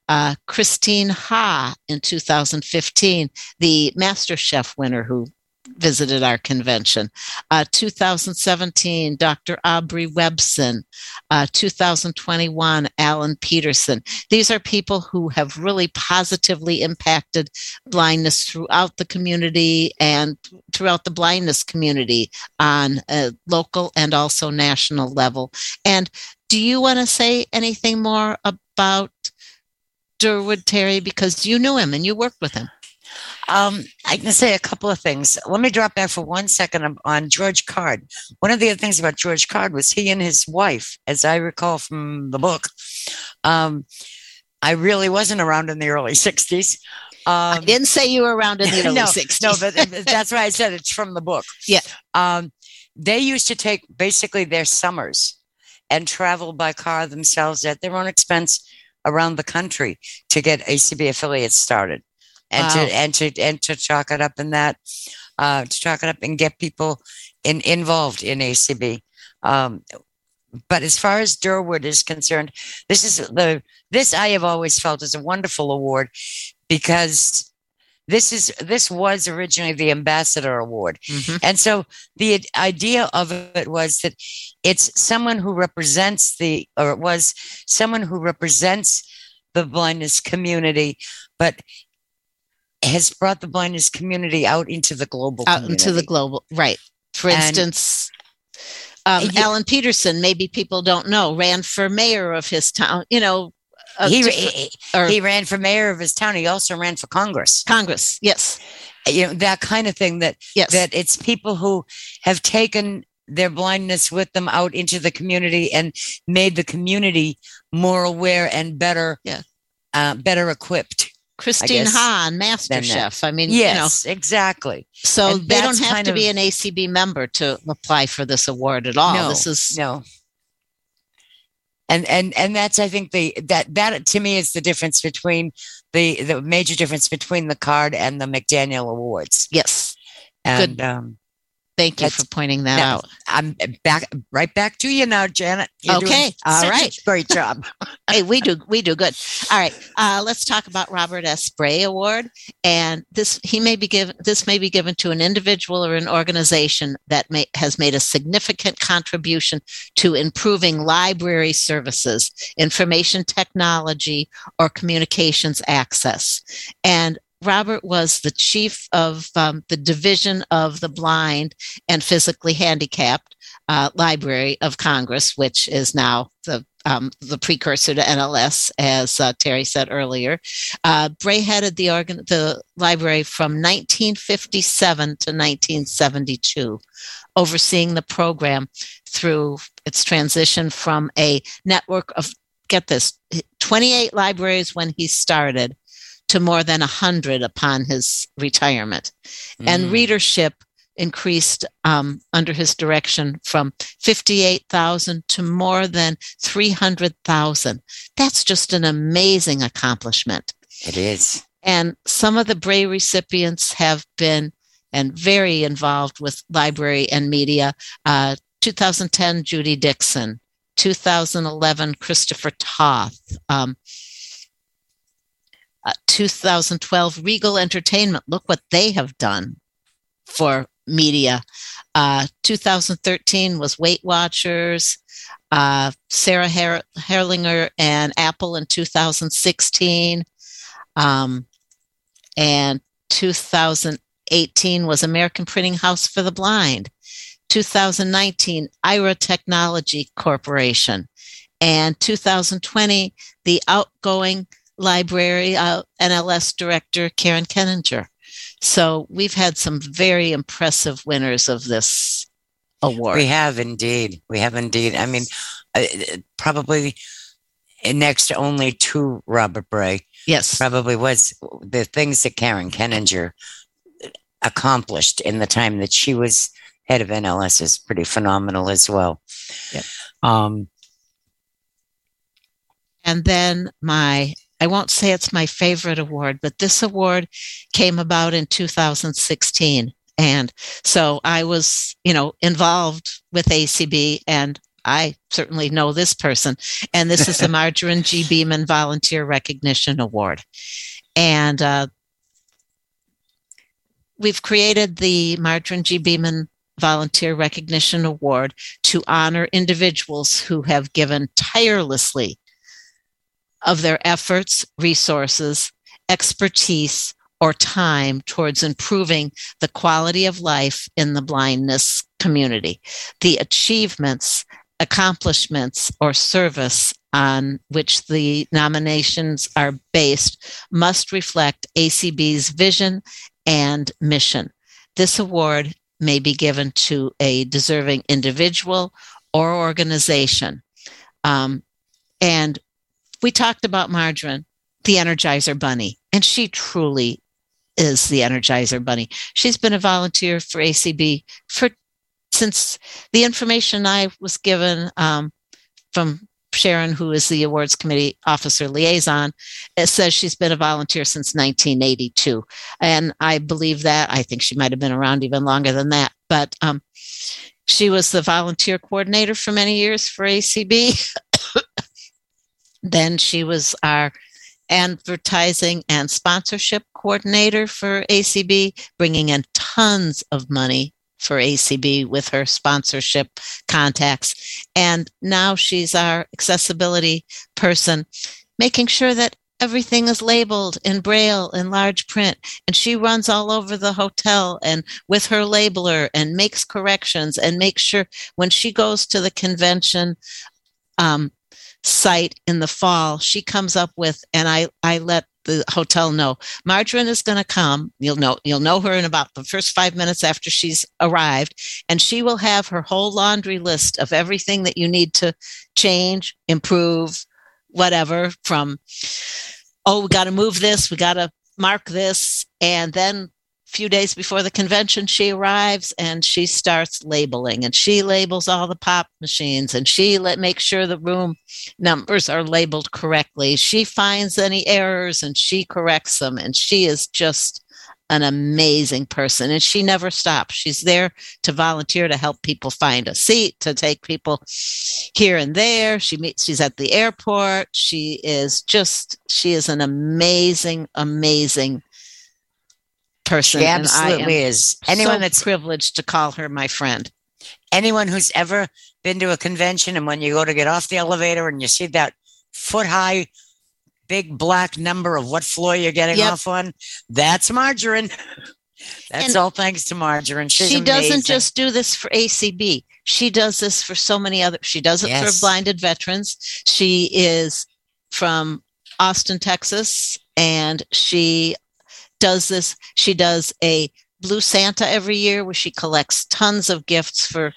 uh, Christine Ha in 2015, the Master Chef winner who visited our convention. Uh, 2017, Dr. Aubrey Webson. Uh, 2021, Alan Peterson. These are people who have really positively impacted blindness throughout the community and throughout the blindness community on a local and also national level. And do you want to say anything more about Durward Terry? Because you knew him and you worked with him. Um, I can say a couple of things. Let me drop back for one second on, George Card. One of the other things about George Card was he and his wife, as I recall from the book. Um, I really wasn't around in the early 60s. I Um, didn't say you were around in the early no, 60s. no, but that's why I said it's from the book. Yeah. Um, they used to take basically their summers and travel by car themselves at their own expense around the country to get ACB affiliates started and Wow. to and to and to chalk it up in that uh, to chalk it up and get people in, involved in ACB. Um, but as far as Durward is concerned, this is the this I have always felt is a wonderful award because this is this was originally the ambassador award Mhm. and so the idea of it was that it's someone who represents the or it was someone who represents the blindness community but has brought the blindness community out into the global out into the global right. For And- instance um, Yeah. alan peterson maybe people don't know ran for mayor of his town you know he, he, or he ran for mayor of his town. He also ran for congress. Congress yes. You know that kind of thing that yes. that it's people who have taken their blindness with them out into the community and made the community more aware and better Yeah. uh, better equipped christine guess hahn master chef. I mean you know. yes exactly. So and they don't have to be an acb member to apply for this award at all. No this is no. And and and that's i think the that that to me is the difference between the the major difference between the card and the mcdaniel awards. Yes. And um thank you That's- for pointing that now, out i'm back right back to you now janet You're Okay, all a great job hey, we do we do good. All right, uh, let's talk about Robert S. Bray Award, and this he may be given this may be given to an individual or an organization that may, has made a significant contribution to improving library services, information technology, or communications access. And Robert was the chief of um, the division of the blind and physically handicapped uh, Library of Congress, which is now the um, the precursor to NLS, as uh, Terry said earlier. Uh, Bray headed the organ, the library from 1957 to 1972, overseeing the program through its transition from a network of get this 28 libraries when he started to more than 100 upon his retirement and Mm. readership increased um, under his direction from 58,000 to more than 300,000. That's just an amazing accomplishment. it is And some of the Bray recipients have been and very involved with library and media. Uh, 2010, Judy Dixon. 2011, Christopher Toth. Um, uh, 2012, Regal Entertainment. Look what they have done for media. Uh, 2013 was Weight Watchers. Uh, Sarah Her- Herrlinger and Apple in 2016. Um, and 2018 was American Printing House for the Blind. 2019, Aira Technology Corporation. And 2020, the outgoing library uh, NLS director, Karen Keninger. So we've had some very impressive winners of this award. we have indeed we have indeed i mean uh, probably next only to robert bray yes. probably was the things that karen keninger accomplished in the time that she was head of nls is pretty phenomenal as well Yep. um And then my, I won't say it's my favorite award, but this award came about in 2016. And so I was, you know, involved with ACB and I certainly know this person. And this is the Margarine G. Beaman Volunteer Recognition Award. And uh, we've created the Margarine G. Beaman Volunteer Recognition Award to honor individuals who have given tirelessly of their efforts, resources, expertise, or time towards improving the quality of life in the blindness community. The achievements, accomplishments, or service on which the nominations are based must reflect ACB's vision and mission. This award may be given to a deserving individual or organization. Um, and we talked about Margarine, the Energizer Bunny, and she truly is the Energizer Bunny. She's been a volunteer for ACB for since the information I was given um, from Sharon, who is the awards committee officer liaison, it says she's been a volunteer since 1982. And I believe that. I think she might have been around even longer than that. But um, she was the volunteer coordinator for many years for ACB. then she was our advertising and sponsorship coordinator for ACB, bringing in tons of money for ACB with her sponsorship contacts. And now she's our accessibility person, making sure that everything is labeled in braille in large print and she runs all over the hotel and with her labeler and makes corrections and makes sure when she goes to the convention um, site in the fall she comes up with and i i let the hotel know Margarine is going to come. You'll know you'll know her in about the first five minutes after she's arrived, and she will have her whole laundry list of everything that you need to change, improve, whatever. From oh, we got to move this, we got to mark this, and then few days before the convention, she arrives and she starts labeling and she labels all the pop machines and she let make sure the room numbers are labeled correctly. She finds any errors and she corrects them. And she is just an amazing person and she never stops. She's there to volunteer to help people find a seat, to take people here and there. She meets she's at the airport. She is just she is an amazing amazing person. She absolutely is. Anyone so that's privileged to call her my friend. Anyone who's ever been to a convention and when you go to get off the elevator and you see that foot high big black number of what floor you're getting yep. off on, that's Margarine. That's and all thanks to Margarine. She's she doesn't amazing. just do this for ACB. She does this for so many other. She does it yes. for blinded veterans. She is from Austin, Texas, and she does this. She does a Blue Santa every year where she collects tons of gifts for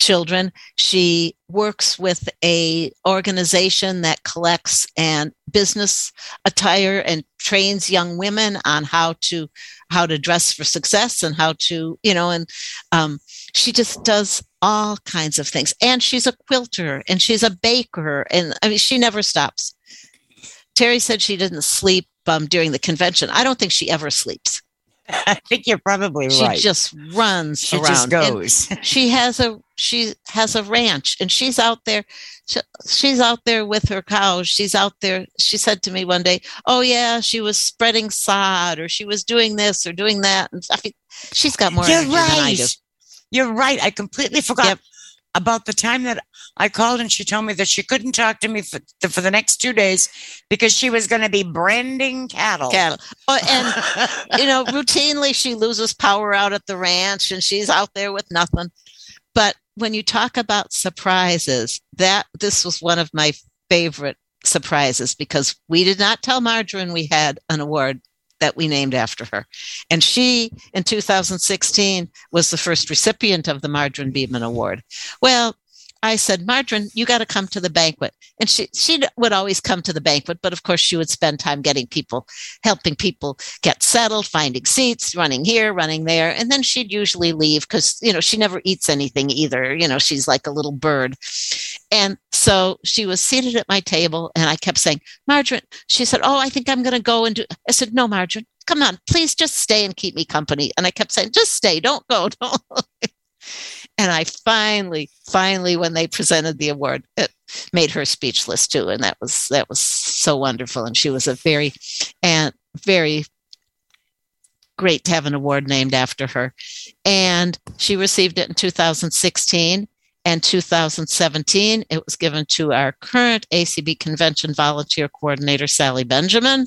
children. She works with a organization that collects and business attire and trains young women on how to how to dress for success and how to you know and um, she just does all kinds of things. And she's a quilter and she's a baker and I mean she never stops. Terry said she didn't sleep um, during the convention. I don't think she ever sleeps. I think you're probably right. She just runs she around. Just goes. she has a she has a ranch, and she's out there. She, she's out there with her cows. She's out there. She said to me one day, "Oh yeah, she was spreading sod, or she was doing this or doing that." And I, she's got more. You're right. You're right. I completely forgot. Yep about the time that I called and she told me that she couldn't talk to me for the, for the next two days because she was going to be branding cattle. Cattle. Oh, and, you know, routinely she loses power out at the ranch and she's out there with nothing. But when you talk about surprises, that this was one of my favorite surprises because we did not tell Margarine we had an award that we named after her. And she, in 2016, was the first recipient of the Margarine Beaman Award. Well, I said, Margarine, you got to come to the banquet. And she, she would always come to the banquet, but of course she would spend time getting people, helping people get settled, finding seats, running here, running there. And then she'd usually leave because, you know, she never eats anything either. You know, she's like a little bird. And so she was seated at my table and I kept saying, Margarine, she said, Oh, I think I'm going to go and do. I said, No, Margarine, come on, please just stay and keep me company. And I kept saying, Just stay, don't go. Don't. And I finally, finally, when they presented the award, it made her speechless too. And that was, that was so wonderful. And she was a very, and very great to have an award named after her. And she received it in 2016 and 2017. It was given to our current ACB convention volunteer coordinator, Sally Benjamin.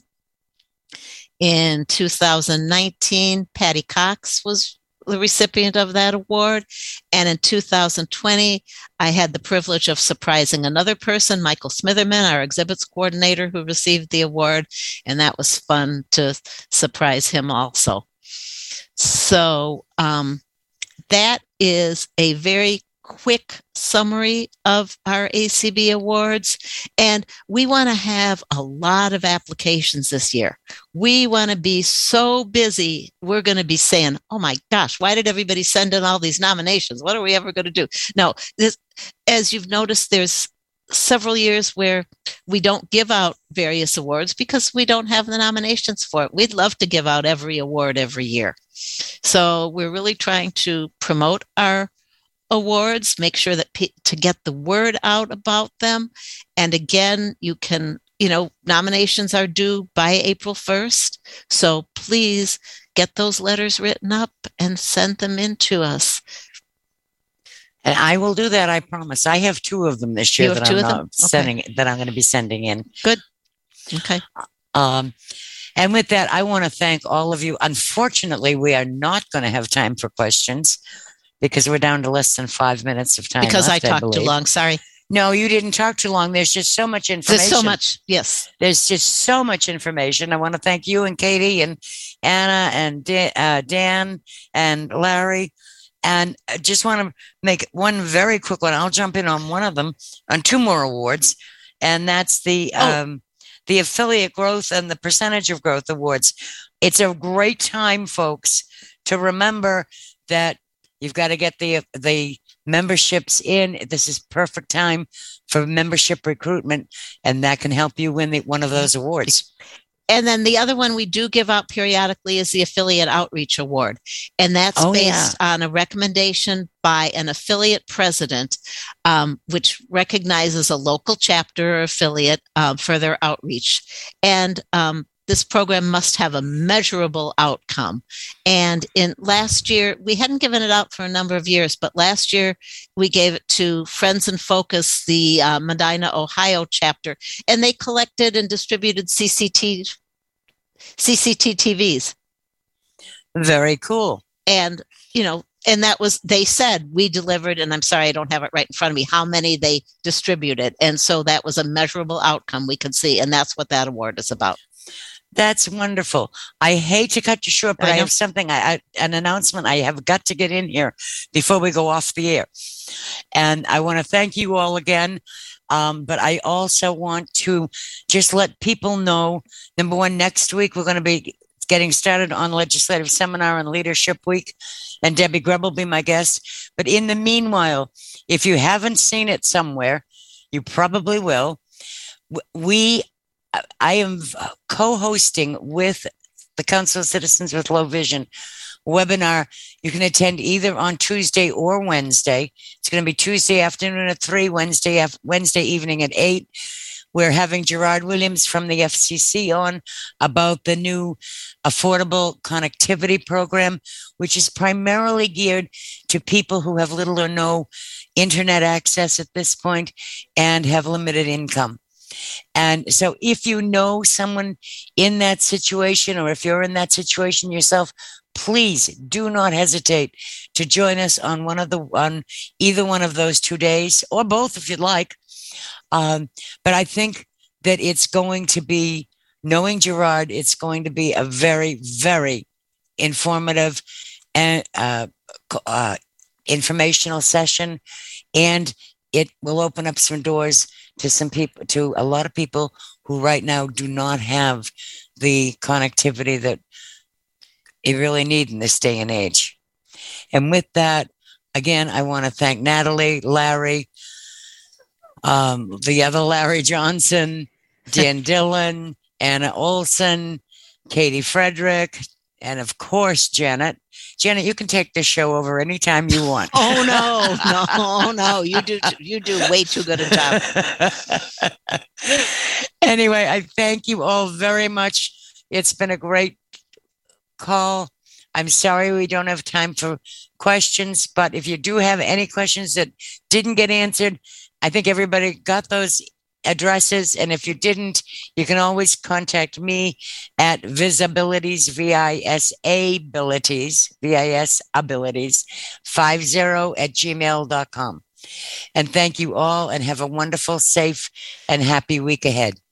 In 2019, Patty Cox was the recipient of that award. And in 2020, I had the privilege of surprising another person, Michael Smitherman, our exhibits coordinator, who received the award. And that was fun to surprise him also. So um, that is a very quick summary of our ACB awards. And we want to have a lot of applications this year. We want to be so busy, we're going to be saying, oh my gosh, why did everybody send in all these nominations? What are we ever going to do? No, this, as you've noticed, there's several years where we don't give out various awards because we don't have the nominations for it. We'd love to give out every award every year. So we're really trying to promote our awards, make sure that pe- to get the word out about them. And again, you can, you know, nominations are due by April 1st. So please get those letters written up and send them in to us. And I will do that. I promise. I have two of them this year that I'm not sending that I'm going to be sending in. Good. Okay. Um, and with that, I want to thank all of you. Unfortunately, we are not going to have time for questions because we're down to less than five minutes of time. Because I left, talked too long. Sorry. No, you didn't talk too long. There's just so much information. There's so much. Yes. There's just so much information. I want to thank you and Katie and Anna and Da- uh, Dan and Larry. And I just want to make one very quick one. I'll jump in on one of them on two more awards, and that's the Oh. um, the affiliate growth and the percentage of growth awards. It's a great time, folks, to remember that you've got to get the the memberships in. This is perfect time for membership recruitment, and that can help you win the, one of those awards. And then the other one we do give out periodically is the Affiliate Outreach Award. And that's Oh, based on a recommendation by an affiliate president, um, which recognizes a local chapter or affiliate um, for their outreach. And um, this program must have a measurable outcome. And in last year, we hadn't given it out for a number of years, but last year we gave it to Friends in Focus, the uh, Medina, Ohio chapter, and they collected and distributed CCT CCT TVs. Very cool. And, you know, and that was, they said we delivered, and I'm sorry, I don't have it right in front of me, how many they distributed. And so that was a measurable outcome we could see. And that's what that award is about. That's wonderful. I hate to cut you short, but I I, have something, I, I, an announcement I have got to get in here before we go off the air. And I want to thank you all again. Um, but I also want to just let people know number one, next week we're going to be getting started on legislative seminar and leadership week, and Debbie Grubb will be my guest. But in the meanwhile, if you haven't seen it somewhere, you probably will. We, I am co-hosting with the Council of Citizens with Low Vision webinar. You can attend either on Tuesday or Wednesday. It's going to be Tuesday afternoon at three, Wednesday Wednesday evening at eight. We're having Gerard Williams from the FCC on about the new affordable connectivity program, which is primarily geared to people who have little or no internet access at this point and have limited income. And so, if you know someone in that situation, or if you're in that situation yourself, please do not hesitate to join us on one of the on either one of those two days, or both if you'd like. Um, but I think that it's going to be knowing Gerard. It's going to be a very, very informative and uh, uh, informational session, and it will open up some doors to some people, to a lot of people who right now do not have the connectivity that you really need in this day and age. And with that, again, I want to thank Natalie, Larry, um, the other Larry Johnson, Dan Dillon, Anna Olson, Katie Frederick, and of course, Janet. Janet, you can take this show over anytime you want. oh no, no, no! You do you do way too good a job. anyway, I thank you all very much. It's been a great call. I'm sorry we don't have time for questions, but if you do have any questions that didn't get answered, I think everybody got those addresses. And if you didn't, you can always contact me at visabilities, V I S A abilities, V I S abilities, 50 at gmail.com. And thank you all and have a wonderful, safe, and happy week ahead.